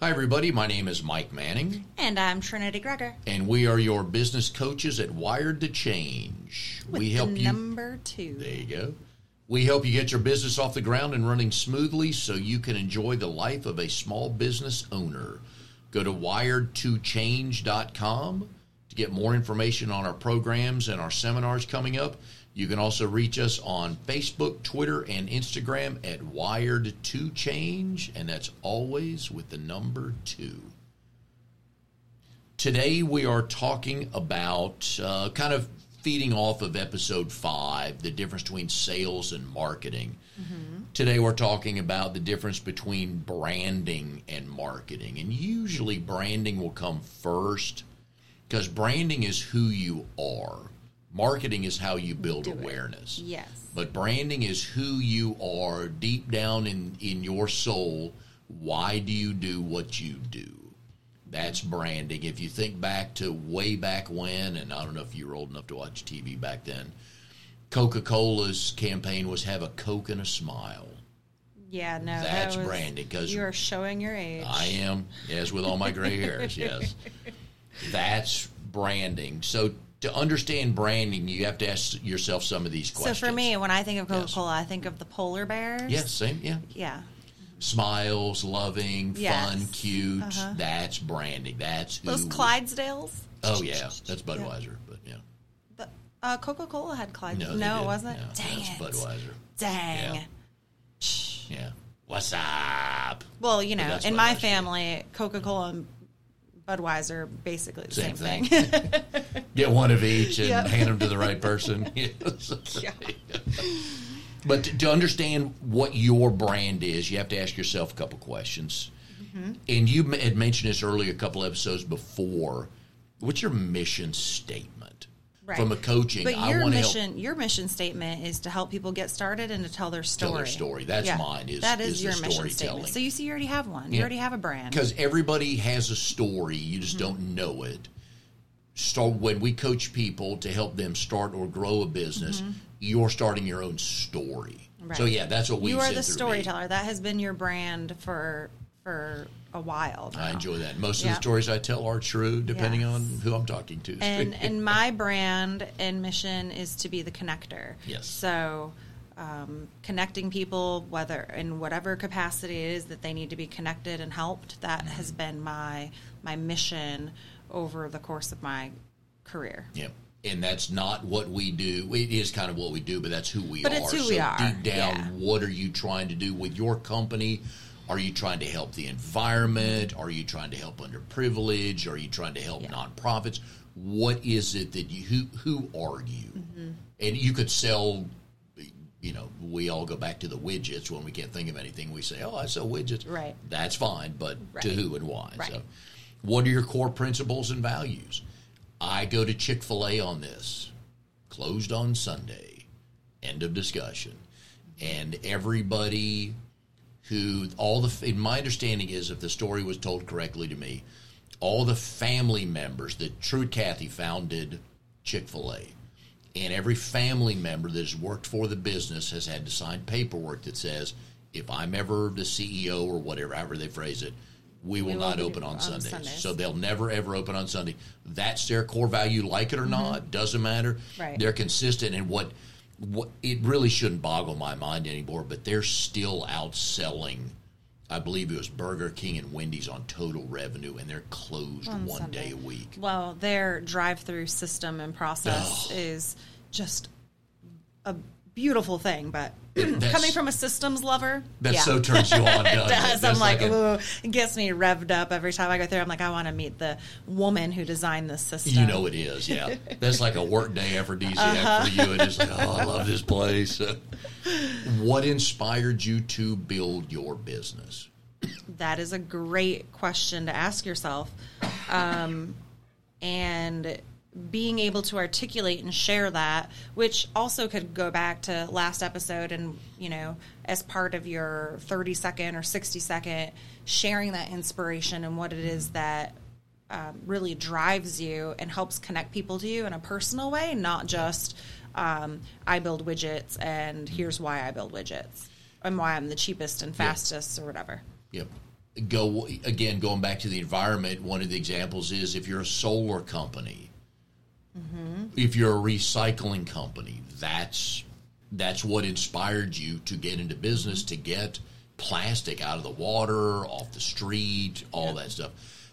Hi, everybody. My name is Mike Manning, And I'm Trinity Gregor. and we are your business coaches at Wired to Change. With we help you. number two. There you go. We help you get your business off the ground and running smoothly so you can enjoy the life of a small business owner. Go to wired2change.com to get more information on our programs and our seminars coming up. You can also reach us on Facebook, Twitter, and Instagram at Wired2Change, and that's always with the number two. Today we are talking about uh, kind of feeding off of episode five, the difference between sales and marketing. Today we're talking about the difference between branding and marketing. And usually branding will come first because branding is who you are. Marketing is how you build Do it. awareness. Yes. But branding is who you are deep down in, in your soul. Why do you do what you do? That's branding. If you think back to way back when, and I don't know if you were old enough to watch TV back then, Coca Cola's campaign was have a Coke and a smile. Yeah, no. That's that was, branding, 'cause- you are showing your age. I am, yes, with all my gray hairs, yes. That's branding. So to understand branding, you have to ask yourself some of these questions. so for me, when I think of Coca Cola, I think of the polar bears. yes, same, yeah. Yeah. smiles, loving, Yes. fun, cute. Uh-huh. That's branding. That's who. Those Clydesdales. Oh yeah, that's Budweiser. But yeah, uh, Coca Cola had Clyde. no, No, it wasn't. No, Dang that's it. Budweiser. Dang. Yeah. Yeah. What's up? Well, you know, in my family, Coca Cola and Budweiser basically the Same same, thing. thing. Get one of each and Yep. hand them to the right person. Yes. But to, to understand what your brand is, you have to ask yourself a couple questions. Mm-hmm. And you had mentioned this earlier, a couple episodes before. What's your mission statement Right. from a coaching? But I your want to help mission, your mission statement is to help people get started and to tell their story. Tell their story. That's mine, is- that is is the your mission statement. So you see, you already have one. You already have a brand. because everybody has a story you Mm-hmm. just don't know it start when we coach people to help them start or grow a business you're starting your own story Mm-hmm. Right. so yeah that's what we you are the storyteller. That has been your brand for for a while. Now. i enjoy that most of the stories i tell are true depending Yes. on who i'm talking to and and my brand and mission is to be the connector. Yes. So um, connecting people, whether in whatever capacity it is that they need to be connected and helped, that Mm-hmm. has been my my mission over the course of my career. yeah and that's not what we do. It is kind of what we do, but that's who we But are. it's who so we are, deep down, yeah. what are you trying to do with your company? Are you trying to help the environment? Are you trying to help underprivileged? Are you trying to help Yeah. nonprofits? What is it that you who who are you? Mm-hmm. And you could sell. You know, we all go back to the widgets when we can't think of anything. We say, "Oh, I sell widgets." Right. That's fine, but to who and why? Right. So, what are your core principles and values? I go to Chick Fil A on this. Closed on Sunday. End of discussion. And everybody who all the in my understanding is if the story was told correctly to me, all the family members that Truett Cathy founded Chick Fil A, and every family member that has worked for the business has had to sign paperwork that says if I'm ever the CEO or whatever, however they phrase it, we will will not open on, on Sundays. Sundays. So they'll never ever open on Sunday. That's their core value, like it or not, doesn't matter. Mm-hmm. Right. They're consistent in what it really shouldn't boggle my mind anymore, but they're still outselling I believe it was Burger King and Wendy's on total revenue and they're closed On one Sunday. day a week. Well, their drive-through system and process Oh. is just a beautiful thing, but Coming from a systems lover, That yeah. so turns you on, it it? does. I'm like, a- ooh, it gets me revved up every time I go through. I'm like, I want to meet the woman who designed this system. You know it is, yeah. That's like a workday aphrodisiac Uh-huh. for you. And it's like, oh, I love this place. what inspired you to build your business? That is a great question to ask yourself. Um, and being able to articulate and share that, which also could go back to last episode and, you know, as part of your 30 second or 60 second, sharing that inspiration and what it is that um, really drives you and helps connect people to you in a personal way, not just um, I build widgets and here's why I build widgets and why I'm the cheapest and fastest or whatever. Yep. go again going back to the environment one of the examples is if you're a solar company Mm-hmm. if you're a recycling company that's that's what inspired you to get into business to get plastic out of the water off the street all that stuff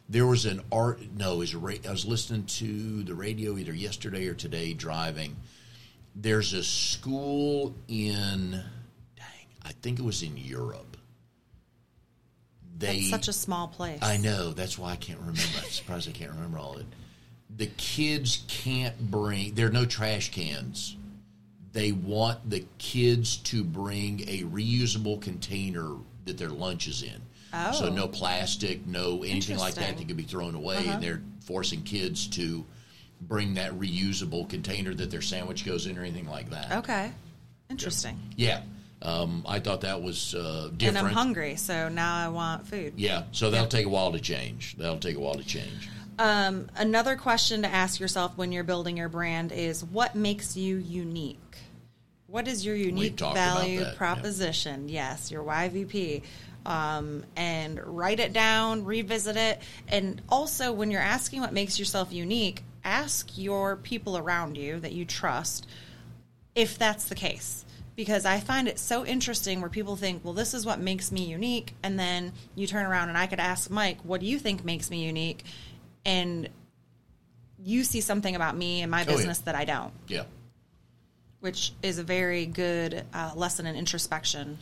there was an art no it was a ra- i was listening to the radio either yesterday or today driving there's a school in dang i think it was in europe they It's such a small place. I know. That's why I can't remember. I'm surprised I can't remember all of it. The kids can't bring. There are no trash cans. They want the kids to bring a reusable container that their lunch is in. So Oh. no plastic, no anything like that that could be thrown away, Uh-huh. and they're forcing kids to bring that reusable container that their sandwich goes in or anything like that. Okay. Interesting. Yeah, um, I thought that was uh, And. I'm hungry, so now I want food. Yeah, so that'll take a while to change. That'll take a while to change. Um, another question to ask yourself when you're building your brand is what makes you unique? What is your unique value that, yeah. proposition? Yes, your UVP. Um, and write it down, revisit it. And also, when you're asking what makes yourself unique, ask your people around you that you trust if that's the case. Because I find it so interesting where people think, well, this is what makes me unique. And then you turn around and I could ask Mike, what do you think makes me unique? And you see something about me and my Oh, yeah. business that I don't, Yeah. which is a very good uh, lesson in introspection.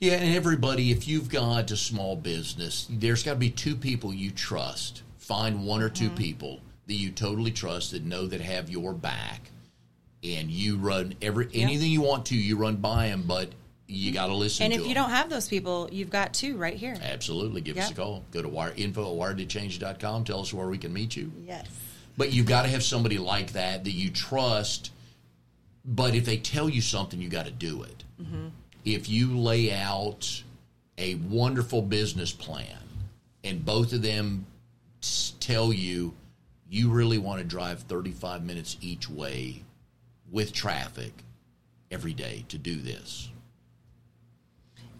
Yeah, and everybody, if you've got a small business, there's got to be two people you trust. Find one or 2 Mm-hmm. people that you totally trust that know that have your back, and you run every anything you want to. You run by them, but you mm-hmm. got to listen. And if you them. don't have those people, you've got two right here. absolutely give us a call. Go to wire, info at wired2change.com. Tell us where we can meet you. Yes. But you've got to have somebody like that that you trust. But if they tell you something, you got to do it. Mm-hmm. If you lay out a wonderful business plan and both of them tell you you really want to drive 35 minutes each way with traffic every day to do this,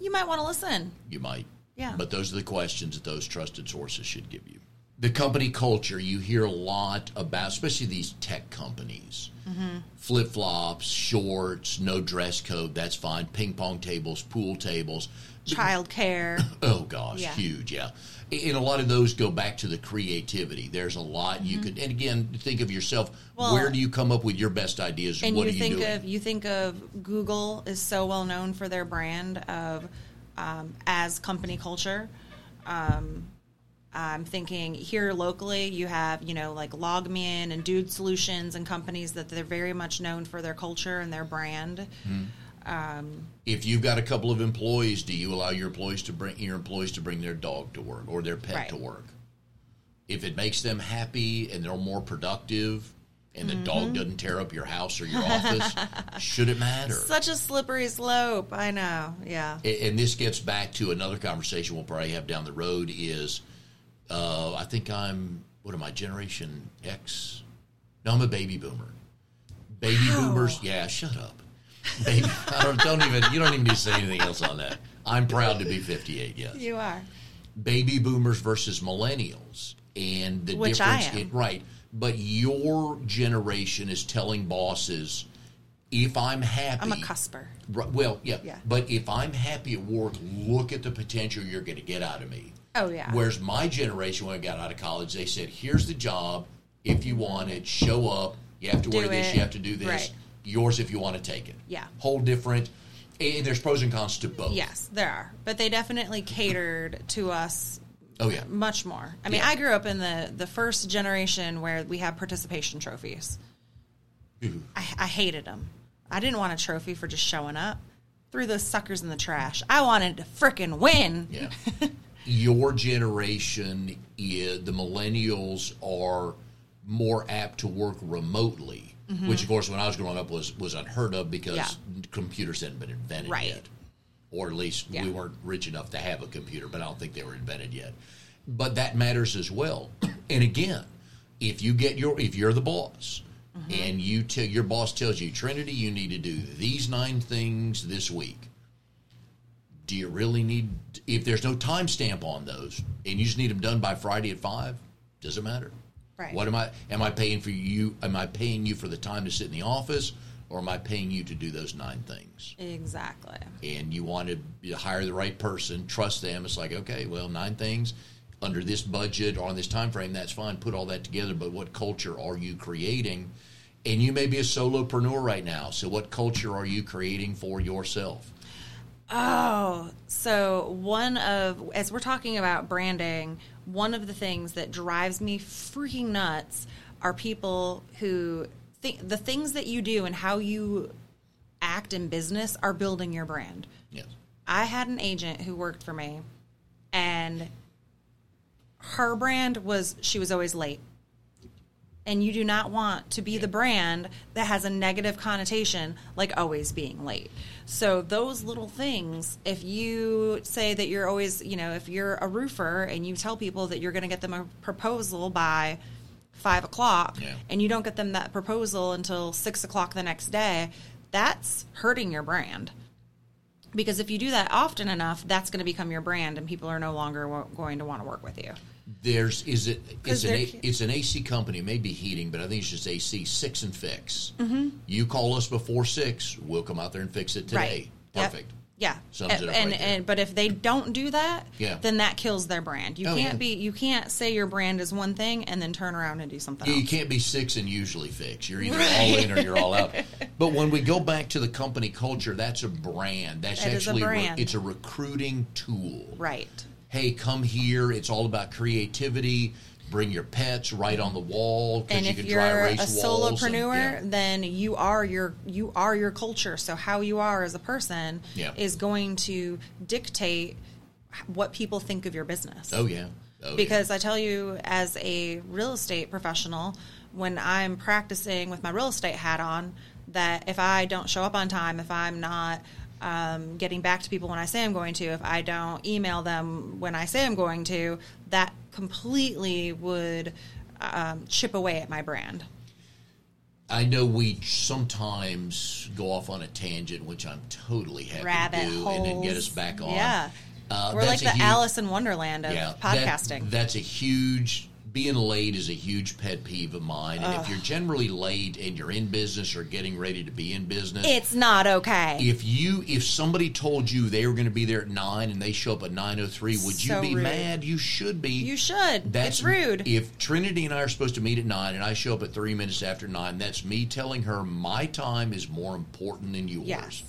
You might want to listen. you might. Yeah. But those are the questions that those trusted sources should give you. The company culture, you hear a lot about, especially these tech companies. Mm-hmm. Flip flops, shorts, no dress code, that's fine. Ping pong tables, pool tables. Child care. Oh gosh, Yeah. huge, yeah. And a lot of those go back to the creativity. There's a lot you could, and again, think of yourself. Mm-hmm. Well- where do you come up with your best ideas? and what you are you think doing? of you think of Google is so well known for their brand of um, as company culture. Um, I'm thinking here locally, you have you know like Logman and Dude Solutions and companies that they're very much known for their culture and their brand. if you've got a couple of employees, do you allow your employees to bring your employees to bring their dog to work or their pet Right. to work? If it makes them happy and they're more productive, and the Mm-hmm. dog doesn't tear up your house or your office, should it matter? Such a slippery slope. I know. Yeah. A- and this gets back to another conversation we'll probably have down the road. Is uh, I think I'm what am I Generation X? No, I'm a baby boomer. Baby Wow. boomers, yeah. Shut up, baby. I don't, don't even. You don't even need to say anything else on that. I'm proud to be 58. Yes, You are. baby boomers versus millennials, and the Which difference. in- right, but your generation is telling bosses, if I'm happy, I'm a cusper. Right, well, yeah, Yeah. But if I'm happy at work, look at the potential you're going to get out of me. Oh yeah. Whereas my generation, when I got out of college, they said, "Here's the job. If you want it, show up. You have to wear Do this. You have to do this. Right. Yours if you want to take it." Yeah. Whole different. And there's pros and cons to both. Yes, there are, but they definitely catered to us Oh yeah. much more. I mean, Yeah. I grew up in the the first generation where we had participation trophies. Ooh. I, I hated them. I didn't want a trophy for just showing up. Threw those suckers in the trash. I wanted to frickin' win. Yeah. Your generation, is, the millennials are more apt to work remotely, which, of course, when I was growing up was was unheard of because Mm-hmm. Yeah. computers hadn't been invented Right. yet, or at least Yeah. we weren't rich enough to have a computer. But I don't think they were invented yet. But that matters as well. And again, if you get your if you're the boss. Mm-hmm. And you tell your boss tells you, Trinity, you need to do these nine things this week do you really need if there's no timestamp on those and you just need them done by Friday at five? Does it matter? Right. What am I? Am I paying for you? Am I paying you for the time to sit in the office, or am I paying you to do those nine things? Exactly. And you want to hire the right person, trust them. It's like okay, well, nine things under this budget or on this time frame. That's fine. Put all that together. But what culture are you creating? And you may be a solopreneur right now. So what culture are you creating for yourself? Oh, so one of, as we're talking about branding, one of the things that drives me freaking nuts are people who think the things that you do and how you act in business are building your brand. Yes. I had an agent who worked for me, and her brand was she was always late. And you do not want to be the brand that has a negative connotation like always being late. So, those little things, if you say that you're always, you know, if you're a roofer and you tell people that you're going to get them a proposal by five o'clock Yeah. and you don't get them that proposal until six o'clock the next day, that's hurting your brand because if you do that often enough, that's going to become your brand, and people are no longer going to want to work with you. There's is it it's an A, it's an AC company, maybe heating, but I think it's just AC six and fix. Mm-hmm. You call us before six, we'll come out there and fix it today. Yep. Perfect. Yeah. Sums and, it up and, right and but if they don't do that, Yeah. then that kills their brand. You Oh, can't yeah. be you can't say your brand is one thing and then turn around and do something Yeah, you can't be six and usually fix. You're either all in or you're all out. But when we go back to the company culture, that's a brand. That's That is a actually re- it's a recruiting tool. Right. Hey, come here. It's all about creativity. Bring your pets right on the wall because And you if can you're dry a erase walls. and- solopreneur, yeah. then you are your you are your culture. So how you are as a person Yeah. is going to dictate what people think of your business. Oh yeah. Oh, yeah. because I tell you, as a real estate professional, when I'm practicing with my real estate hat on, that if I don't show up on time, if I'm not um, getting back to people when I say I'm going to, if I don't email them when I say I'm going to, that completely would um, chip away at my brand. I know we sometimes go off on a tangent, which I'm totally happy Rabbit to do, holes. and then get us back on. Yeah. Uh, We're like the huge- Alice in Wonderland of that- podcasting. that's a huge. Being late is a huge pet peeve of mine, and if you're generally late and you're in business or getting ready to be in business, it's not okay. if you if somebody told you they were going to be there at nine and they show up at nine o three, would you be rude. mad? You should be. you should. That's it's rude. If Trinity and I are supposed to meet at nine and I show up at three minutes after nine, that's me telling her my time is more important than yours. Yes.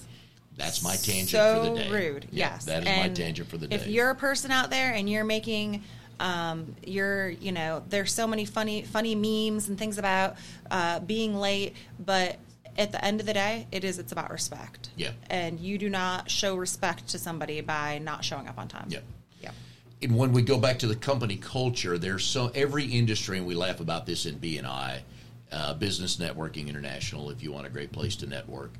That's my tangent so for the day. rude. Yeah, yes, that is And my tangent for the day. If you're a person out there and you're making, um, you're you know, there's so many funny funny memes and things about uh, being late, but at the end of the day, it is it's about respect. Yeah. and you do not show respect to somebody by not showing up on time. Yeah. Yeah. and when we go back to the company culture, there's so every industry, and we laugh about this in BNI, uh, Business Networking International. If you want a great place to network,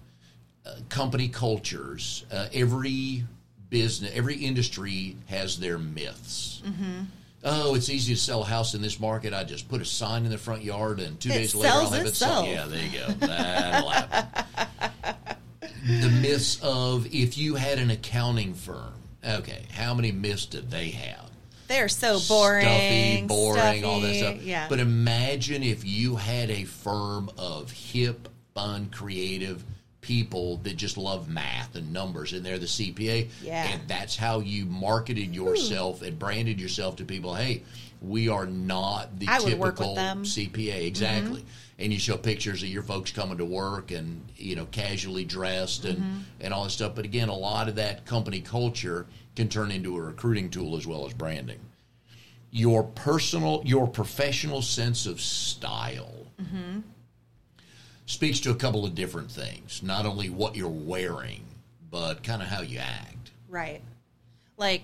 uh, company cultures. Uh, every business, every industry has their myths. Mm-hmm. Oh, it's easy to sell a house in this market. I just put a sign in the front yard, and two It days later, I'll have it sold. Yeah, there you go. That'll happen. the myths of if you had an accounting firm. Okay, how many myths did they have? They're so boring, stuffy, boring, all that stuff. Yeah. But imagine if you had a firm of hip, fun, creative people that just love math and numbers, and they're the CPA. Yeah. And that's how you marketed yourself and branded yourself to people. Hey, we are not the I typical them. Mm-hmm. CPA. Exactly. And you show pictures of your folks coming to work and you know casually dressed and Mm-hmm. and all this stuff. But again, a lot of that company culture can turn into a recruiting tool as well as branding. Your personal, your professional sense of style speaks to a couple of different things. Not only what you're wearing, but kind of how you act. right. Like,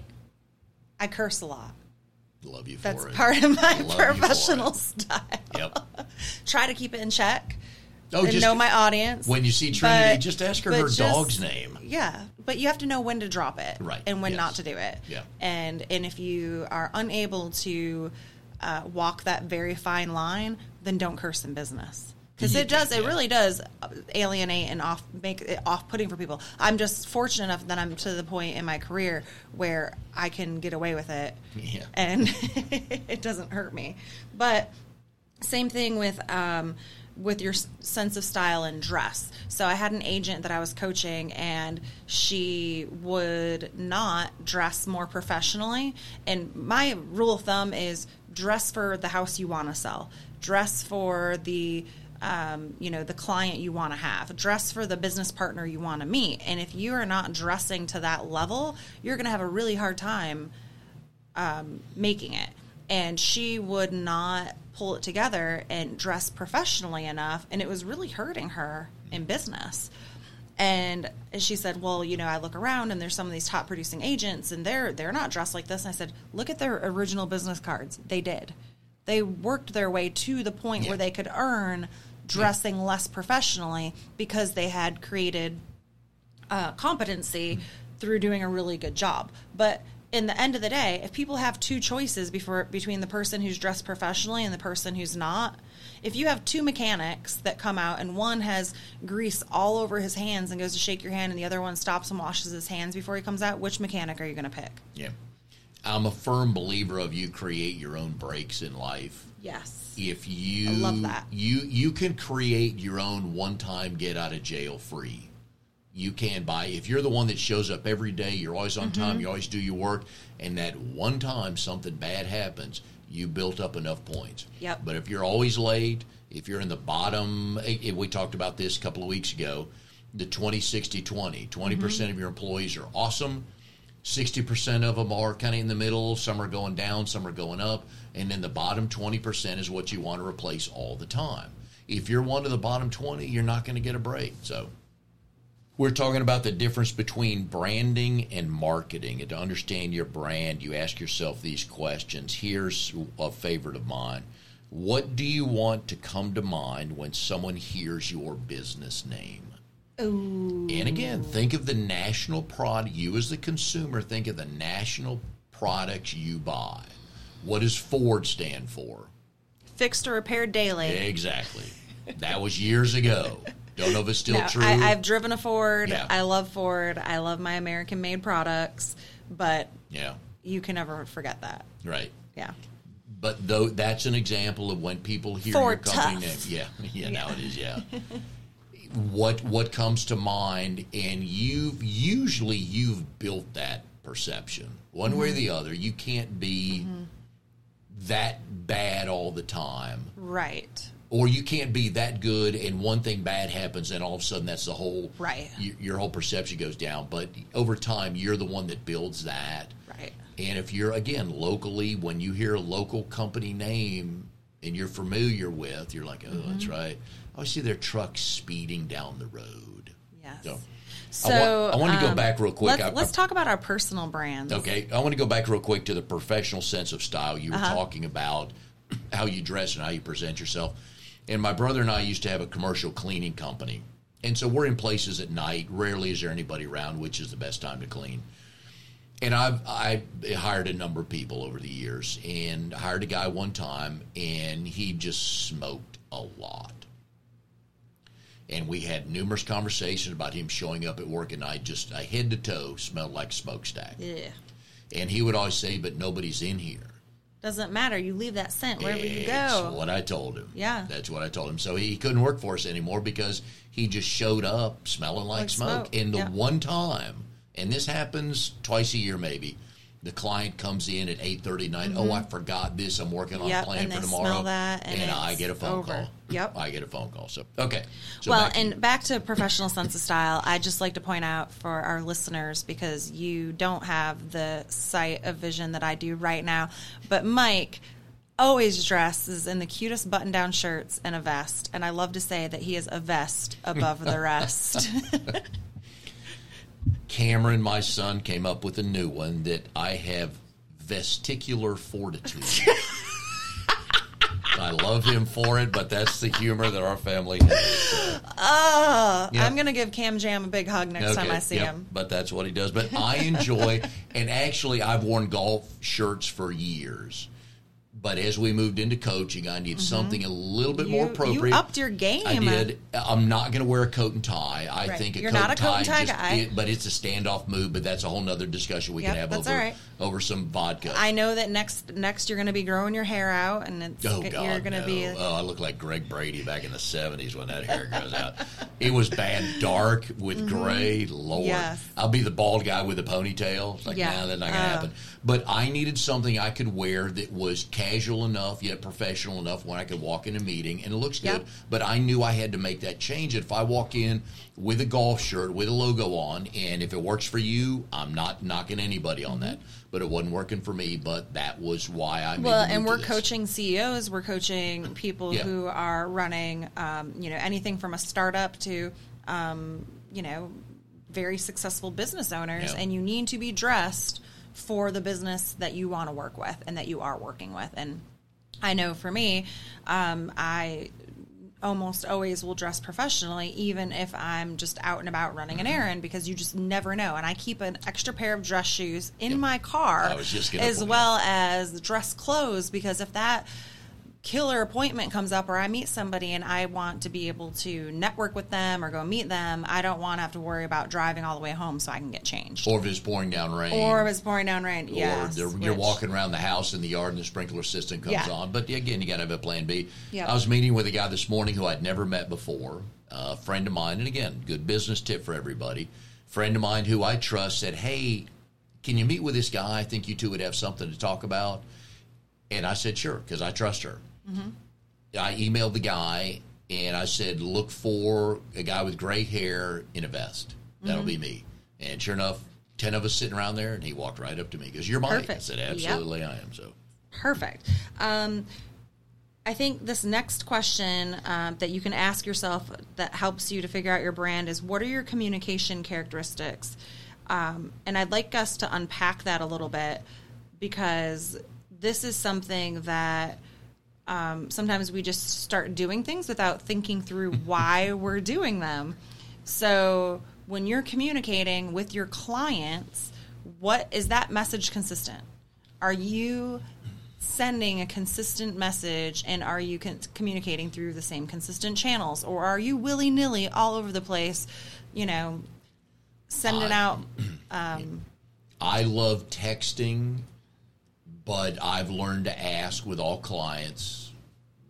I curse a lot. Love you for That's it. part of my Love professional style. Yep. Try to keep it in check. Oh, and just know my audience. when you see Trinity, But- just ask her her just- dog's name. Yeah, but you have to know when to drop it, Right, and when yes. not to do it. Yeah. and and if you are unable to uh, walk that very fine line, then don't curse in business because it does. It yeah. really does alienate and off make it off putting for people. I'm just fortunate enough that I'm to the point in my career where I can get away with it, Yeah. and it doesn't hurt me. But same thing with um, with your sense of style and dress. So I had an agent that I was coaching, and she would not dress more professionally. And my rule of thumb is dress for the house you want to sell, dress for the um, you know the client you want to have, dress for the business partner you want to meet. And if you are not dressing to that level, you're going to have a really hard time um, making it. And she would not pull it together and dress professionally enough. And it was really hurting her in business. And she said, "Well, you know, I look around and there's some of these top producing agents, and they're they're not dressed like this." And I said, "Look at their original business cards. They did. They worked their way to the point Yeah. where they could earn dressing less professionally because they had created uh, competency through doing a really good job. But in the end of the day, if people have two choices before between the person who's dressed professionally and the person who's not, if you have two mechanics that come out and one has grease all over his hands and goes to shake your hand and the other one stops and washes his hands before he comes out, which mechanic are you going to pick? Yeah. I'm a firm believer of you create your own breaks in life. Yes. If you I love that. You you can create your own one time get out of jail free. You can buy if you're the one that shows up every day, you're always on Mm-hmm. time, you always do your work, and that one time something bad happens, you built up enough points. Yep. But if you're always late, if you're in the bottom, eh, eh, we talked about this a couple of weeks ago, the 20 60 20. 20% of your employees are awesome. 60% of them are kind of in the middle. Some are going down, some are going up. And then the bottom 20% is what you want to replace all the time. If you're one of the bottom 20, you're not going to get a break. So we're talking about the difference between branding and marketing. And to understand your brand, you ask yourself these questions. Here's a favorite of mine. What do you want to come to mind when someone hears your business name? Ooh. And again, think of the national product. You, as the consumer, think of the national products you buy. What does Ford stand for? Fixed or repaired daily. Exactly. That was years ago. Don't know if it's still No, true. I, I've driven a Ford. Yeah. I love Ford. I love my American made products, but yeah, you can never forget that. right. Yeah. But though that's an example of when people hear Ford your company tough. name. Yeah, yeah, now it is. Yeah. what what comes to mind, and you've usually you've built that perception one way or Mm-hmm. the other. You can't be that bad all the time. Right. or you can't be that good and one thing bad happens and all of a sudden that's the whole Right. y- your whole perception goes down but over time you're the one that builds that Right. and if you're again locally when you hear a local company name and you're familiar with you're like oh Mm-hmm. that's right i see their trucks speeding down the road Yes. So, So I want- I wanted to go um, back real quick. Let's, I- let's I- talk about our personal brands. Okay, I want to go back real quick to the professional sense of style. You were Uh-huh. talking about how you dress and how you present yourself. And my brother and I used to have a commercial cleaning company. And so we're in places at night. Rarely is there anybody around, which is the best time to clean. And I've I hired a number of people over the years, and hired a guy one time, and he just smoked a lot. And we had numerous conversations about him showing up at work at night, just a head to toe smelled like smokestack. Yeah. And he would always say, "But nobody's in here." Doesn't matter. You leave that scent wherever you go. That's what I told him. Yeah. that's what I told him. So he couldn't work for us anymore because he just showed up smelling like, Like smoke. smoke, And the yeah. one time, and this happens twice a year, maybe. The client comes in at eight thirty night. Oh, I forgot this. I'm working on Mm-hmm. Yep, a plan and for tomorrow. that, and I get a phone over. call. Yep. I get a phone call. So okay. So well, back to and back to professional sense of style, I just like to point out for our listeners because you don't have the sight of vision that I do right now, but Mike always dresses in the cutest button-down shirts and a vest, and I love to say that he is a vest above the rest. Cameron, my son, came up with a new one that I have vesticular fortitude. I love him for it, but that's the humor that our family has. Ah, yep. I'm gonna give Cam Jam a big hug next time I see yep, him. But that's what he does. But I enjoy, and actually, I've worn golf shirts for years But as we moved into coaching, I need something a little bit more Mm-hmm. Appropriate. You upped your game. I did. I'm not going to wear a coat and tie. I Right. think a You're coat not and a coat tie, and tie just- guy. it- but it's a standoff move. But that's a whole nother discussion we Yep, can have over right. over some vodka. I know that next next you're going to be growing your hair out, and it's Oh you're God, going to no. be. Oh, I look like Greg Brady back in the '70s when that hair grows out. It was bad, dark with gray. Lord, Mm-hmm. Yes. I'll be the bald guy with the ponytail. It's like, Yeah. nah, that's not gonna Oh. happen. But I needed something I could wear that was casual enough yet professional enough when I could walk in a meeting and it looks good. Yep. But I knew I had to make that change. If I walk in with a golf shirt with a logo on, and if it works for you, I'm not knocking anybody on that. But it wasn't working for me. But that was why I made well, and we're coaching CEOs. We're coaching people Yeah. who are running, um, you know, anything from a startup to, um, you know, very successful business owners. Yeah. And you need to be dressed for the business that you want to work with and that you are working with. And I know for me, um, I almost always will dress professionally, even if I'm just out and about running Mm-hmm. an errand, because you just never know. And I keep an extra pair of dress shoes in Yep. my car, I was just gonna as well as dress clothes, because if that killer appointment comes up or I meet somebody and I want to be able to network with them or go meet them, I don't want to have to worry about driving all the way home so I can get changed. Or if it's pouring down rain. Or if it's pouring down rain. Yes, or you're walking around the house in the yard and the sprinkler system comes Yeah. on. But again, you got to have a plan B. Yep. I was meeting with a guy this morning who I'd never met before, a friend of mine, and again, good business tip for everybody. Friend of mine who I trust said, "Hey, can you meet with this guy? I think you two would have something to talk about." And I said, "Sure," because I trust her. Mm-hmm. I emailed the guy and I said, "Look for a guy with gray hair in a vest. That'll Mm-hmm. be me." And sure enough, ten of us sitting around there, and he walked right up to me because you're Mike. I said, Yep. "Absolutely, I am." So Perfect. Um, I think this next question um, that you can ask yourself that helps you to figure out your brand is what are your communication characteristics? Um, and I'd like us to unpack that a little bit because this is something that um, sometimes we just start doing things without thinking through why we're doing them. So when you're communicating with your clients, what is that message consistent? Are you sending a consistent message and are you con- communicating through the same consistent channels or are you willy-nilly all over the place, you know, sending I- out I love texting, but I've learned to ask with all clients,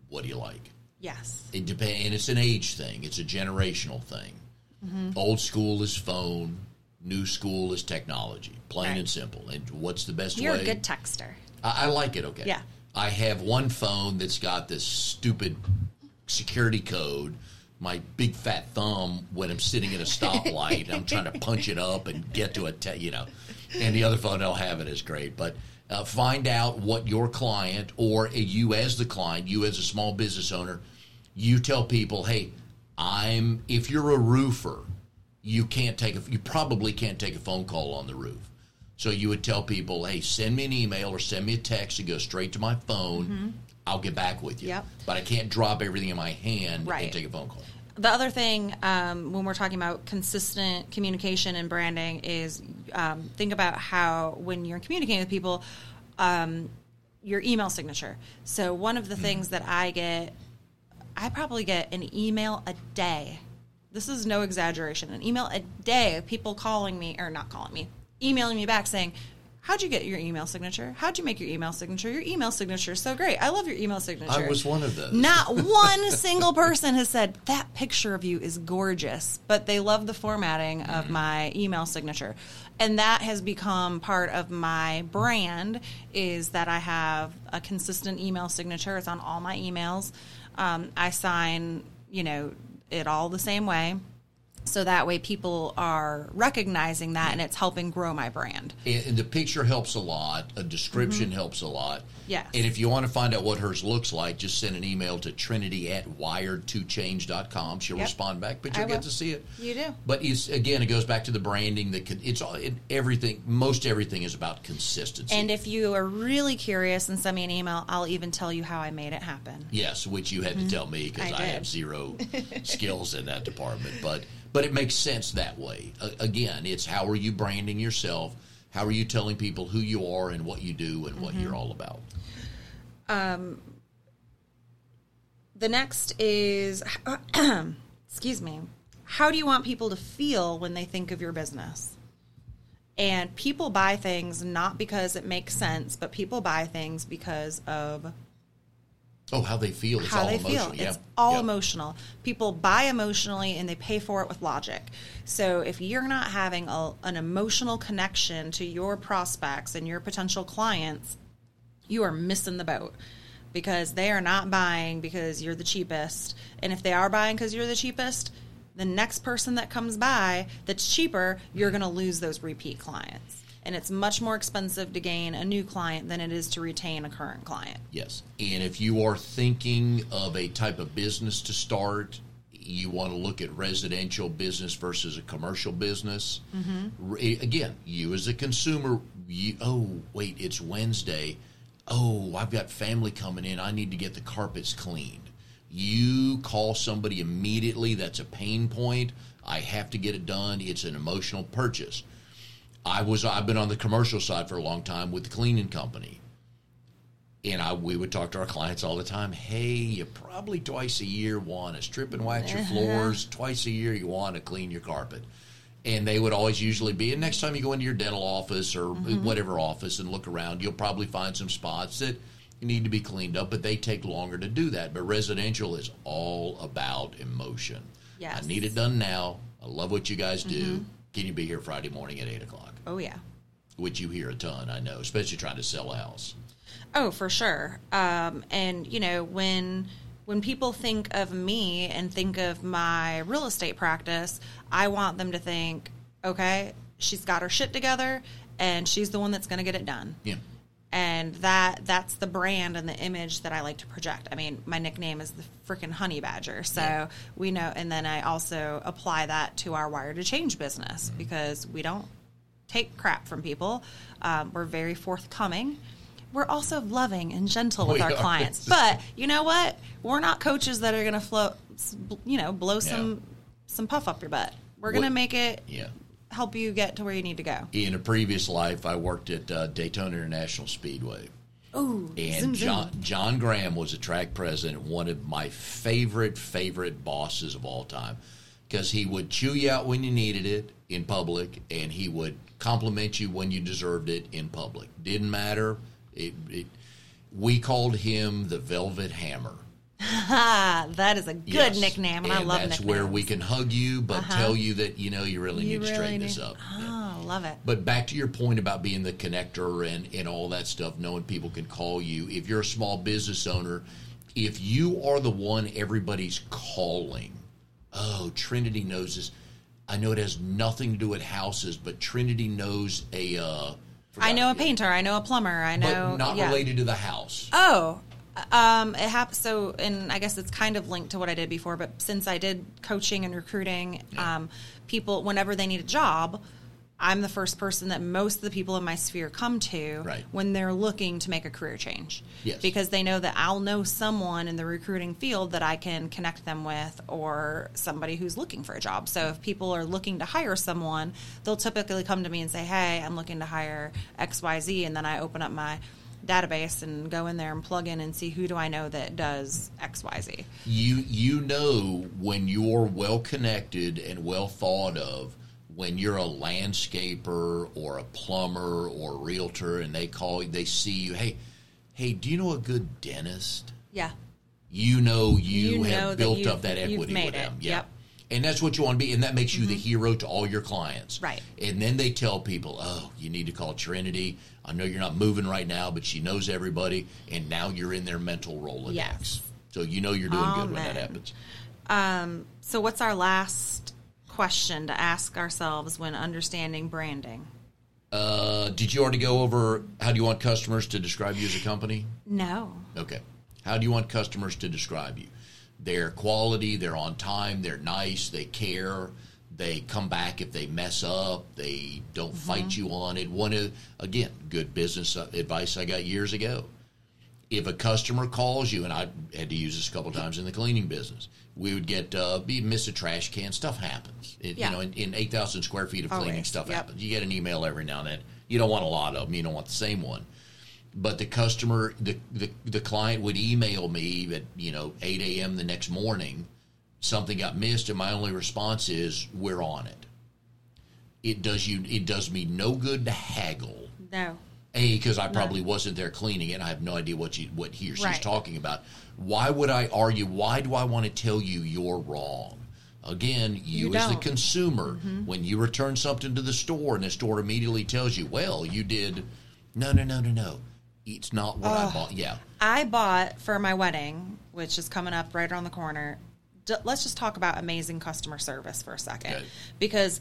"What do you like?" yes. It depends, and it's an age thing. It's a generational thing. Mm-hmm. Old school is phone. New school is technology. Plain Right. and simple. And what's the best You're way? a good texter. I, I like it. Okay. Yeah. I have one phone that's got this stupid security code. My big fat thumb when I'm sitting at a stoplight, I'm trying to punch it up and get to a, te- you know, and the other phone don't have it as great. But uh, find out what your client or you as the client, you as a small business owner, you tell people, hey, I'm. If you're a roofer, you can't take a. You probably can't take a phone call on the roof. So you would tell people, hey, send me an email or send me a text and go straight to my phone. I'll get back with you. Yep. But I can't drop everything in my hand and take a phone call. The other thing, um, when we're talking about consistent communication and branding, is um, think about how when you're communicating with people, um, your email signature. So one of the things that I get, I probably get an email a day. This is no exaggeration. An email a day of people calling me or not calling me, emailing me back saying, "How'd you get your email signature? How'd you make your email signature? Your email signature is so great. I love your email signature." I was one of those. Not one single person has said that picture of you is gorgeous, but they love the formatting Mm-hmm. of my email signature. And that has become part of my brand is that I have a consistent email signature. It's on all my emails. Um, I sign, you know, it all the same way. So that way people are recognizing that and it's helping grow my brand. And, the picture helps a lot. A description helps a lot. Mm-hmm. And if you want to find out what hers looks like, just send an email to Trinity at wired2change.com. She'll Yep. respond back, but you'll get to see it. You do. But it's again, it goes back to the branding. That can, it's all it, everything. Most everything is about consistency. And if you are really curious and send me an email, I'll even tell you how I made it happen. Yes, which you had to tell me because Mm-hmm. I I, have zero skills in that department. But but it makes sense that way. A again, it's how are you branding yourself? How are you telling people who you are and what you do and what Mm-hmm. you're all about? The next is, excuse me, how do you want people to feel when they think of your business? And people buy things not because it makes sense, but people buy things because of Oh, how they feel. It's how all they emotional. feel. Yeah. It's all Yeah. emotional. People buy emotionally and they pay for it with logic. So if you're not having a, an emotional connection to your prospects and your potential clients, you are missing the boat because they are not buying because you're the cheapest. And if they are buying because you're the cheapest, the next person that comes by that's cheaper, you're going to lose those repeat clients. And it's much more expensive to gain a new client than it is to retain a current client. Yes. And if you are thinking of a type of business to start, you want to look at residential business versus a commercial business. Mm-hmm. Re- Again, you as a consumer, you, oh, wait, it's Wednesday. Oh, I've got family coming in. I need to get the carpets cleaned. You call somebody immediately. That's a pain point. I have to get it done. It's an emotional purchase. I was I've been on the commercial side for a long time with the cleaning company and I we would talk to our clients all the time. Hey, you probably twice a year want to strip and wax your uh-huh. floors. Twice a year you want to clean your carpet. And they would always usually be. And next time you go into your dental office or mm-hmm. whatever office and look around, you'll probably find some spots that need to be cleaned up. But they take longer to do that. But residential is all about emotion. Yes. I need it done now. I love what you guys do. Mm-hmm. Can you be here Friday morning at eight o'clock? Oh, yeah. Which you hear a ton, I know, especially trying to sell a house. Oh, for sure. Um, and you know, when when people think of me and think of my real estate practice, I want them to think, okay, she's got her shit together, and she's the one that's going to get it done. Yeah. And that that's the brand and the image that I like to project. I mean, my nickname is the freaking honey badger, so Yeah. we know. And then I also apply that to our wire to change business Mm-hmm. because we don't take crap from people. Um, we're very forthcoming. We're also loving and gentle with We our are. clients. But you know what? We're not coaches that are going to float, you know, blow some Yeah. some puff up your butt. We're going to make it Yeah. help you get to where you need to go. In a previous life, I worked at uh, Daytona International Speedway. Ooh, And zoom, zoom. John, John Graham was a track president, one of my favorite, favorite bosses of all time. Because he would chew you out when you needed it in public, and he would compliment you when you deserved it in public. Didn't matter. It, it, we called him the Velvet Hammer. That is a good Yes. nickname, and, I love that's nicknames. where we can hug you, but uh-huh. tell you that you know you really You need to really straighten need- this up. Oh, love it. But back to your point about being the connector and, and all that stuff, knowing people can call you. If you're a small business owner, if you are the one everybody's calling, oh, Trinity knows this. I know it has nothing to do with houses, but Trinity knows a. Uh, I know a painter. I know a plumber. I know. but not yeah. related to the house. Oh, um, it happens. So, and I guess it's kind of linked to what I did before. But since I did coaching and recruiting, um, people whenever they need a job, I'm the first person that most of the people in my sphere come to Right. when they're looking to make a career change. Yes. Because they know that I'll know someone in the recruiting field that I can connect them with or somebody who's looking for a job. So if people are looking to hire someone, they'll typically come to me and say, Hey, I'm looking to hire XYZ. And then I open up my database and go in there and plug in and see who do I know that does XYZ. You you know when you're well connected and well thought of when you're a landscaper or a plumber or a realtor and they call they see you hey hey do you know a good dentist Yeah. you know you, You have that built you've- up that equity with them yeah Yep. and that's what you want to be and that makes you the mm-hmm. hero to all your clients Right. and then they tell people oh you need to call trinity i know you're not moving right now but she knows everybody and now you're in their mental rolodex Yes. so you know you're doing good when that Amen. happens um, So what's our last question to ask ourselves when understanding branding? Uh, did you already go over how do you want customers to describe you as a company? No. Okay. How do you want customers to describe you? They're quality, they're on time, they're nice, they care, they come back if they mess up, they don't fight you on it. One of again, good business advice I got years ago. If a customer calls you, and I had to use this a couple times in the cleaning business, we would get uh, be miss a trash can. Stuff happens. It, Yeah. You know, in, in eight thousand square feet of cleaning, Always. stuff Yep. happens. You get an email every now and then. You don't want a lot of them. You don't want the same one. but the customer, the, the the client would email me at you know eight a.m. the next morning. Something got missed, and my only response is, "We're on it." It does you. It does me no good to haggle. No. A, because I probably wasn't there cleaning it. I have no idea what you, what he or she's Right. talking about. Why would I argue? Why do I want to tell you you're wrong? Again, you, You as the consumer, mm-hmm. when you return something to the store and the store immediately tells you, "Well, you did," no, no, no, no, no, it's not what I bought. Yeah, I bought for my wedding, which is coming up right around the corner. D- let's just talk about amazing customer service for a second. Okay. Because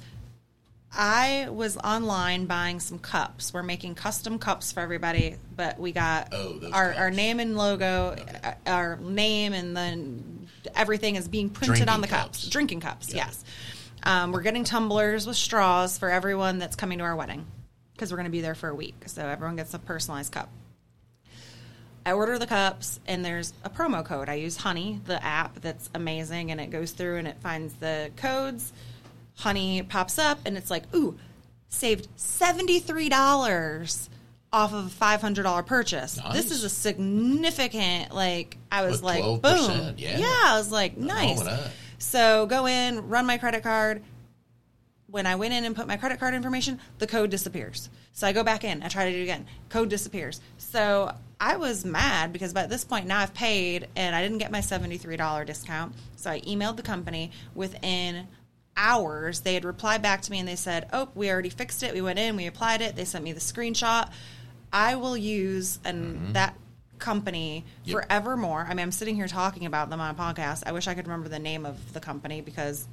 I was online buying some cups. We're making custom cups for everybody, but we got Oh, our, our name and logo, uh, our name, and then everything is being printed Drinking on the cups. cups. Drinking cups, Yeah. yes. Um, we're getting tumblers with straws for everyone that's coming to our wedding because we're going to be there for a week. So everyone gets a personalized cup. I order the cups and there's a promo code. I use Honey, the app that's amazing, and it goes through and it finds the codes. Honey pops up and it's like, ooh, saved $73 off of a $500 purchase. Nice. This is a significant, like, I was like, 12%, boom. yeah. yeah. I was like, nice. So go in, run my credit card. When I went in and put my credit card information, the code disappears. So I go back in, I try to do it again. Code disappears. So I was mad because by this point now I've paid and I didn't get my $73 discount. So I emailed the company within hours. They had replied back to me and they said, Oh, we already fixed it. We went in, we applied it. They sent me the screenshot. I will use and mm-hmm. that company Yep. forevermore. I mean, I'm sitting here talking about them on a podcast. I wish I could remember the name of the company because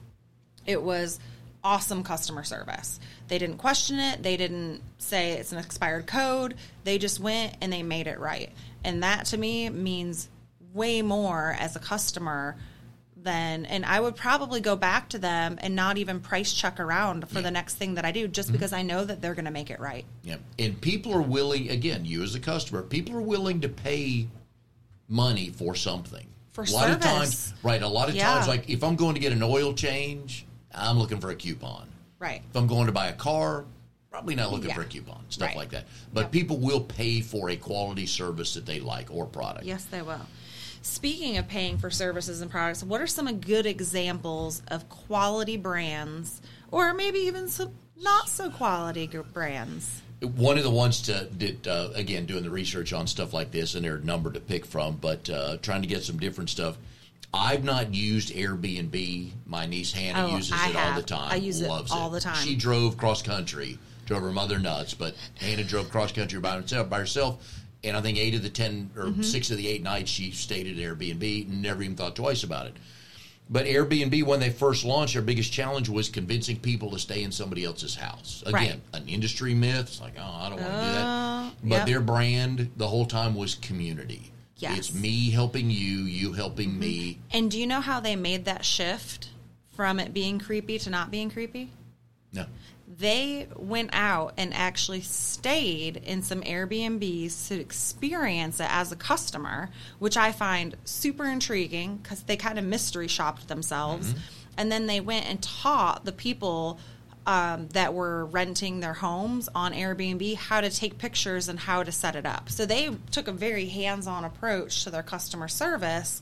it was awesome customer service. They didn't question it. They didn't say it's an expired code. They just went and they made it right. And that to me means way more as a customer than and I would probably go back to them and not even price check around for Yeah. the next thing that I do just mm-hmm. because I know that they're going to make it right. yeah. And people are willing. Again, you as a customer, people are willing to pay money for something. For a lot of times, right? A lot of Yeah. times, like if I'm going to get an oil change, I'm looking for a coupon. Right. If I'm going to buy a car, probably not looking Yeah. for a coupon, stuff Right. like that. But Yep. people will pay for a quality service that they like or product. Yes, they will. Speaking of paying for services and products, what are some good examples of quality brands, or maybe even some not so quality brands? One of the ones to that uh, again doing the research on stuff like this, and there are a number to pick from, but uh, trying to get some different stuff. I've not used Airbnb. My niece Hannah Oh, uses I it all the time. I use it Loves all the time. She drove cross country, drove her mother nuts, but Hannah drove cross country by herself. By herself, and I think eight of the ten or Mm-hmm. six of the eight nights she stayed at Airbnb. Never even thought twice about it. But Airbnb, when they first launched, their biggest challenge was convincing people to stay in somebody else's house. Again, Right. an industry myth. It's like, oh, I don't want to do Uh, that. But yep. their brand the whole time was community. Yes. Mm-hmm. It's me helping you, you helping me. And do you know how they made that shift from it being creepy to not being creepy? No. They went out and actually stayed in some Airbnbs to experience it as a customer, which I find super intriguing because they kind of mystery shopped themselves. And then they went and taught the people um, that were renting their homes on Airbnb how to take pictures and how to set it up. So they took a very hands on approach to their customer service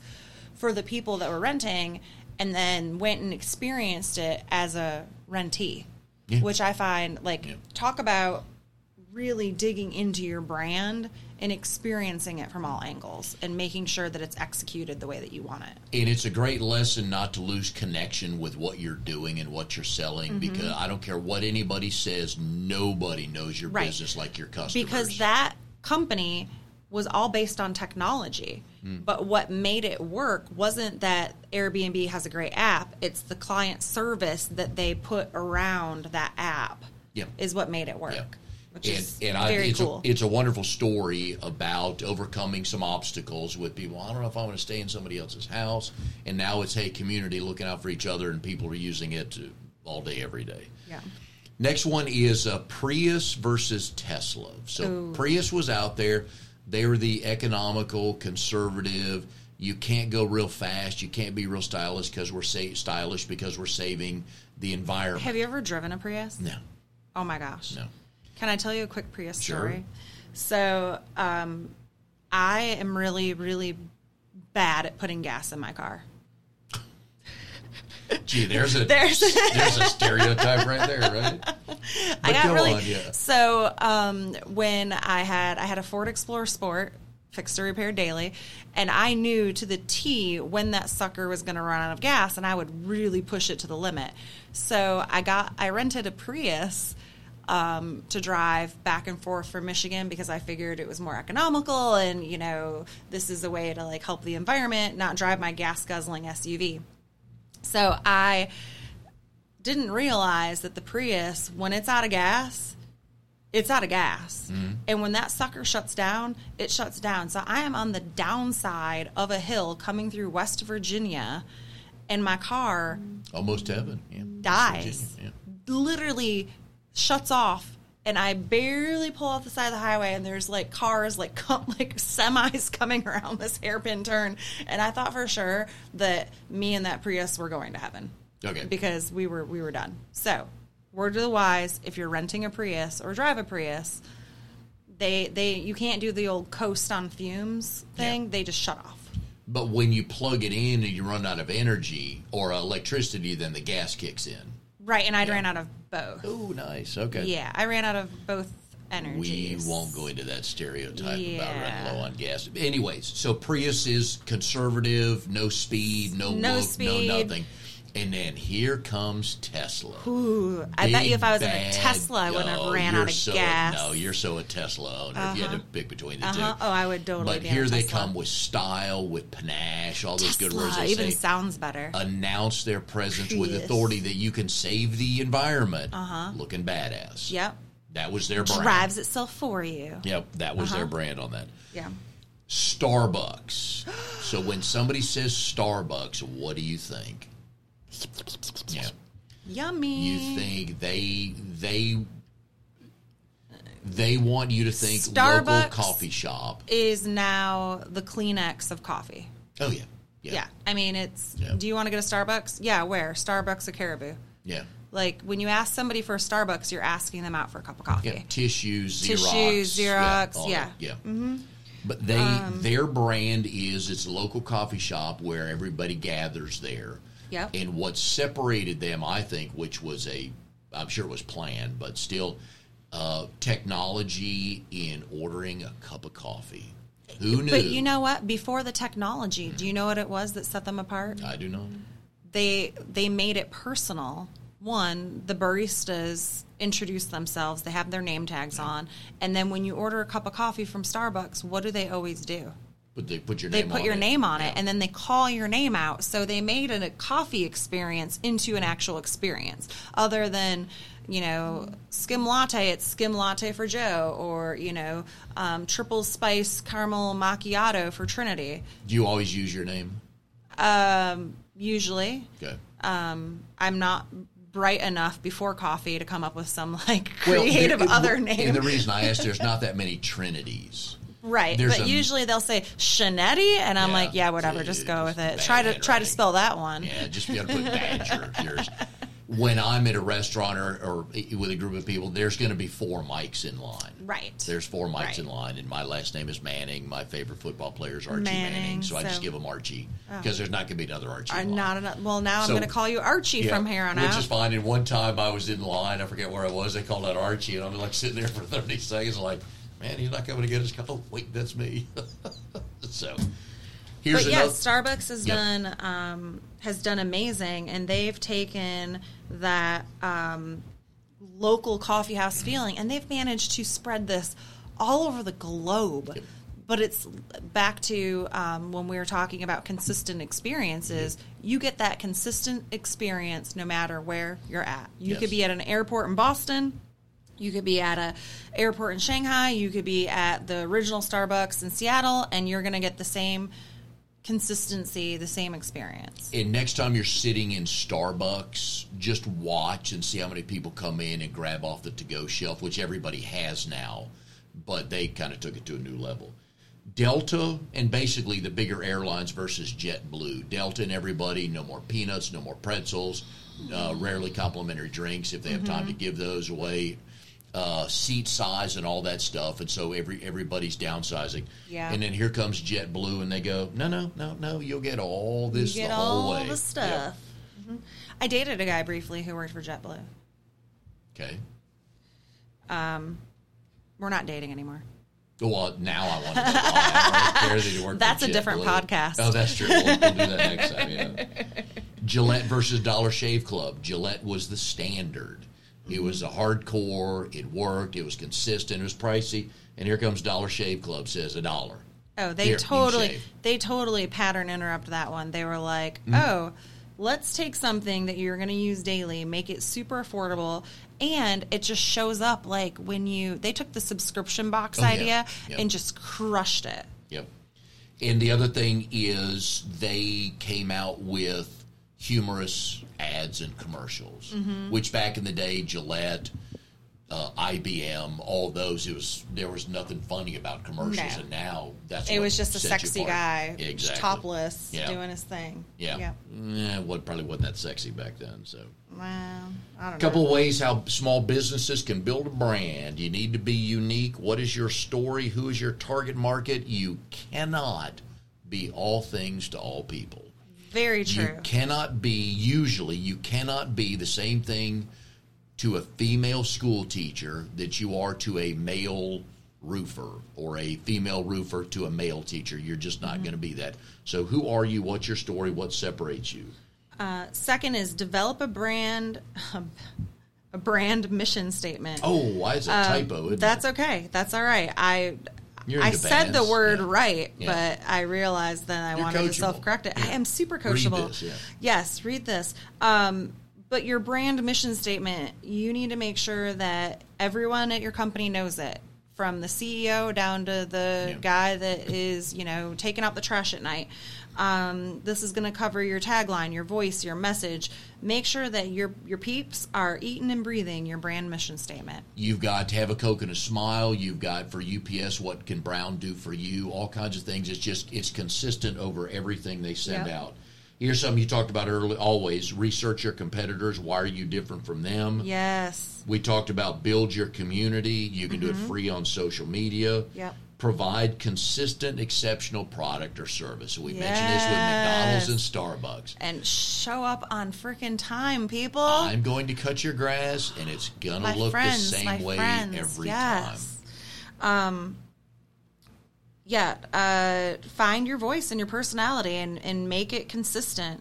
for the people that were renting and then went and experienced it as a rentee Yeah. which i find like Yeah. talk about really digging into your brand and experiencing it from all angles and making sure that it's executed the way that you want it And it's a great lesson not to lose connection with what you're doing and what you're selling Mm-hmm. because I don't care what anybody says, nobody knows your Right. business like your customers. because that company was all based on technology. Hmm. But what made it work wasn't that Airbnb has a great app, it's the client service that they put around that app Yeah. is what made it work. Yeah. Which and, is and I, very it's, cool. a, it's a wonderful story about overcoming some obstacles with people. I don't know if I'm going to stay in somebody else's house. And now it's, hey, community looking out for each other, and people are using it to, all day, every day. yeah. Next one is uh, Prius versus Tesla. So Ooh. Prius was out there. They were the economical, conservative. You can't go real fast. You can't be real stylish because we're sa- stylish because we're saving the environment. Have you ever driven a Prius? no, Oh my gosh. no. Can I tell you a quick Prius Sure. story? So um, I am really, really bad at putting gas in my car. Gee, there's a There's- there's, a stereotype right there, right? I got go really on, yeah. so um, when I had I had a Ford Explorer Sport fixed to repair daily, and I knew to the T when that sucker was going to run out of gas, and I would really push it to the limit. So I got I rented a Prius um, to drive back and forth from Michigan because I figured it was more economical, and you know this is a way to like help the environment, not drive my gas guzzling SUV. So I didn't realize that the Prius, when it's out of gas, it's out of gas. Mm-hmm. And when that sucker shuts down, it shuts down. So I am on the downside of a hill coming through West Virginia, and my car Almost heaven. Yeah. dies. Yeah. Literally shuts off. And I barely pull off the side of the highway, and there's like cars, like come, like semis coming around this hairpin turn, and I thought for sure that me and that Prius were going to heaven Okay. because we were we were done. So, word to the wise: if you're renting a Prius or drive a Prius, they they you can't do the old coast on fumes thing. Yeah. They just shut off. But when you plug it in and you run out of energy or electricity, then the gas kicks in. Right, and I Yeah. ran out of both. Oh, nice. Okay. Yeah, I ran out of both energies. We won't go into that stereotype about running low on gas. Anyways, so Prius is conservative, no speed, no, No look, speed. no nothing. And then here comes Tesla. Ooh, I bet you if I was in a Tesla, I wouldn't have ran out of so- gas. No, you're so a Tesla owner if you had to pick between the Uh-huh. two. Oh, I would totally. But here they Tesla. come with style, with panache, all those good words Tesla they even say. sounds better. Announce their presence with authority that you can save the environment Uh-huh. looking badass. yep, That was their brand. drives itself for you. Yep, that was Uh-huh. their brand on that. Yeah. Starbucks. so when somebody says Starbucks, what do you think? Yeah. Yummy. You think they they they want you to think local Starbucks coffee shop. is now the Kleenex of coffee. Oh yeah. Yeah. Yeah. I mean, it's. Yeah. Do you want to go to Starbucks? Yeah, where? Starbucks or Caribou? Yeah. Like when you ask somebody for a Starbucks, you're asking them out for a cup of coffee. Yeah. Tissues, Xerox. Tissues, Xerox, all yeah. Yeah. Mm-hmm. But they their brand is it's a local coffee shop where everybody gathers there. Yep. And what separated them, I think, which was a, I'm sure it was planned, but still, uh, technology in ordering a cup of coffee. Who knew? But you know what? Before the technology, do you know what it was that set them apart? I do not. They they made it personal. One, the baristas introduce themselves. They have their name tags on, and then when you order a cup of coffee from Starbucks, what do they always do? But they put your They name. put on your it. name on Yeah. it, and then they call your name out. So they made a coffee experience into an actual experience, other than you know skim latte. It's skim latte for Joe, or you know um, triple spice caramel macchiato for Trinity. Do you always use your name? Usually, Okay. um, I'm not bright enough before coffee to come up with some like Well, creative there- other And the reason I asked, there's not that many Trinities. Right, there's but a- usually they'll say Shanetti, and I'm Yeah. like, yeah, whatever, just go with it. bad Try to try to handwriting. spell that one. Yeah, just be able to put Badger. Yours. When I'm at a restaurant or, or with a group of people, there's going to be four Mikes in line. Right. There's four Mikes Right. in line, and my last name is Manning. My favorite football player is Archie Manning, Manning, so, I just so- give him Archie oh. because there's not going to be another Archie. I'm in line. not enough. Well, now I'm going to call you Archie Yeah, from here on which out. is fine. And one time I was in line, I forget where I was. They called out Archie, and I'm like sitting there for 30 seconds, like, man, he's not coming to get his cup. Oh, wait, that's me. so here's but yeah, another. Starbucks has Yep. done um, has done amazing, and they've taken that um, local coffee house feeling, and they've managed to spread this all over the globe. Yep. But it's back to um, when we were talking about consistent experiences. You get that consistent experience no matter where you're at. You Yes. could be at an airport in Boston. You could be at a airport in Shanghai. You could be at the original Starbucks in Seattle, and you're going to get the same consistency, the same experience. And next time you're sitting in Starbucks, just watch and see how many people come in and grab off the to go shelf, which everybody has now, but they kind of took it to a new level. Delta and basically the bigger airlines versus JetBlue. Delta and everybody, no more peanuts, no more pretzels, uh, rarely complimentary drinks if they have time to give those away. Uh, seat size and all that stuff, and so every everybody's downsizing. Yeah. And then here comes JetBlue, and they go, no, no, no, no, you'll get all this you get the whole all way. the stuff. Mhm. I dated a guy briefly who worked for JetBlue. Okay. We're not dating anymore. Well, now I want to. Know. I don't care work for That's a different podcast. Oh, that's true. We'll, we'll do that next time. Yeah. Gillette versus Dollar Shave Club. Gillette was the standard. It was a hardcore. It worked. It was consistent. It was pricey. And here comes Dollar Shave Club says a dollar. Oh, they Here, totally they totally pattern interrupt that one. They were like, Mm-hmm. "Oh, let's take something that you're going to use daily, make it super affordable." And it just shows up like when you they took the subscription box Oh, yeah. idea Yeah. and just crushed it. Yep. And the other thing is they came out with humorous ads and commercials, Mm-hmm. which back in the day, Gillette, uh, IBM, all those, it was there was nothing funny about commercials, No. and now that's It was just a sexy guy, exactly. topless, Yeah. doing his thing. Yeah, yeah. yeah. What probably wasn't that sexy back then. So, Well, I don't a couple ways how small businesses can build a brand. You need to be unique. What is your story? Who is your target market? You cannot be all things to all people. Very true. You cannot be, usually, you cannot be the same thing to a female school teacher that you are to a male roofer or a female roofer to a male teacher. You're just not Mm-hmm. going to be that. So, who are you? What's your story? What separates you? Uh, second is develop a brand, a brand mission statement. Oh, why is that typo? Isn't Um, That's it? okay. That's all right. I You're I said the word yeah. right, Yeah. but I realized then I You're wanted to self correct it. I am super Read coachable. this, yeah. Yes, read this. Um, but your brand mission statement, you need to make sure that everyone at your company knows it. From the CEO down to the Yeah. guy that is, you know, taking out the trash at night. Um, this is going to cover your tagline, your voice, your message. Make sure that your your peeps are eating and breathing your brand mission statement. You've got to have a Coke and a smile. You've got for UPS, what can Brown do for you? All kinds of things. It's just it's consistent over everything they send Yep. out. Here's something you talked about earlier. Always research your competitors. Why are you different from them? Yes. We talked about build your community. You can do it free on social media. Mm-hmm. Yep. Provide consistent, exceptional product or service. We mentioned this with McDonald's and Starbucks. and show up on freaking time, people. I'm going to cut your grass, and it's gonna my look friends, the same way friends, every yes. time. Um, yeah, uh, find your voice and your personality, and and make it consistent.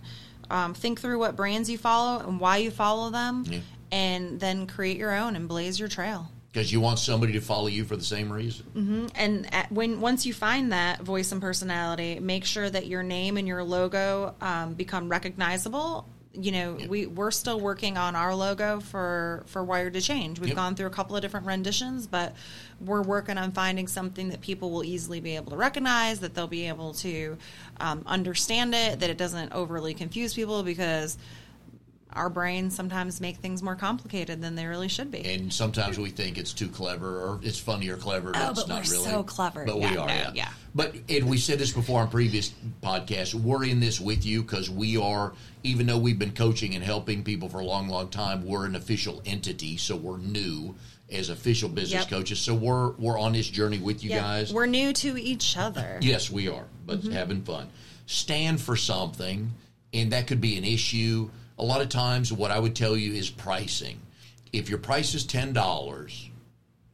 Um, think through what brands you follow and why you follow them, Yeah. and then create your own and blaze your trail. Because you want somebody to follow you for the same reason. Mm-hmm. And at, when once you find that voice and personality, make sure that your name and your logo um, become recognizable. You know, Yep. we we're still working on our logo for for Wired to Change. We've Yep. gone through a couple of different renditions, but we're working on finding something that people will easily be able to recognize, that they'll be able to um, understand it, that it doesn't overly confuse people because our brains sometimes make things more complicated than they really should be. And sometimes we think it's too clever or it's funny or clever. Oh, it's but not we're really. so clever. But Yeah, we are, no, yeah. yeah. But and we said this before on previous podcasts. We're in this with you because we are, even though we've been coaching and helping people for a long, long time, we're an official entity, so we're new as official business Yep. coaches. So we're we're on this journey with you Yeah, guys. We're new to each other. Yes, we are, but Mm-hmm. having fun. Stand for something, and that could be an issue. A lot of times, what I would tell you is pricing. If your price is ten dollars,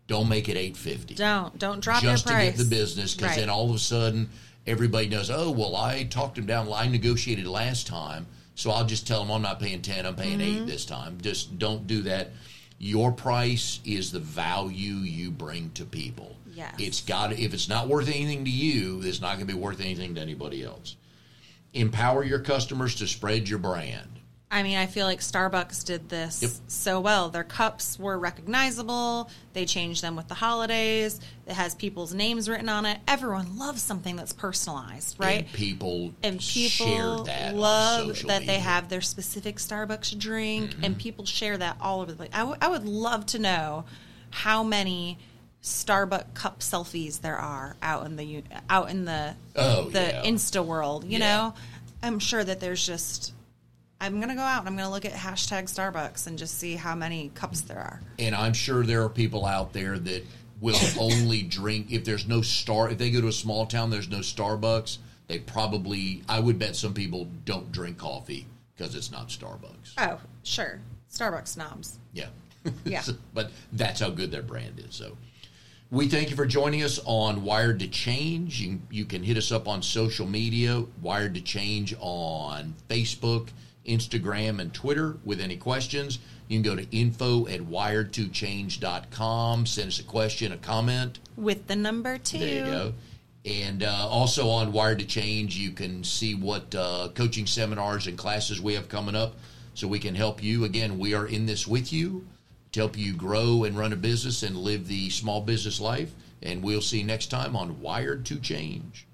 don't make it eight fifty. Don't don't drop Just your to get the business, because Right. then all of a sudden everybody knows. Oh, well, I talked him down. I negotiated last time, so I'll just tell them I'm not paying ten. I'm paying Mm-hmm. eight this time. Just don't do that. Your price is the value you bring to people. Yes. It's got if it's not worth anything to you, it's not going to be worth anything to anybody else. Empower your customers to spread your brand. I mean, I feel like Starbucks did this Yep. so well. Their cups were recognizable. They changed them with the holidays. It has people's names written on it. Everyone loves something that's personalized, right? And people and people share that love that they have their specific Starbucks drink, Mm-hmm. and people share that all over the place. I, w- I would love to know how many Starbucks cup selfies there are out in the out in the Oh, the yeah. Insta world. You Yeah. know, I'm sure that there's just I'm going to go out and I'm going to look at hashtag Starbucks and just see how many cups there are. And I'm sure there are people out there that will only drink if there's no star. If they go to a small town, there's no Starbucks. They probably, I would bet some people don't drink coffee because it's not Starbucks. Oh, sure. Starbucks snobs. Yeah. Yeah. So- but that's how good their brand is. So we thank you for joining us on Wired to Change. You, you can hit us up on social media, Wired to Change on Facebook, Instagram, and Twitter with any questions. You can go to info at wired2change.com. Send us a question, a comment. With the number two. There you go. And uh, also on Wired to Change, you can see what uh, coaching seminars and classes we have coming up so we can help you. Again, we are in this with you to help you grow and run a business and live the small business life. And we'll see you next time on Wired to Change.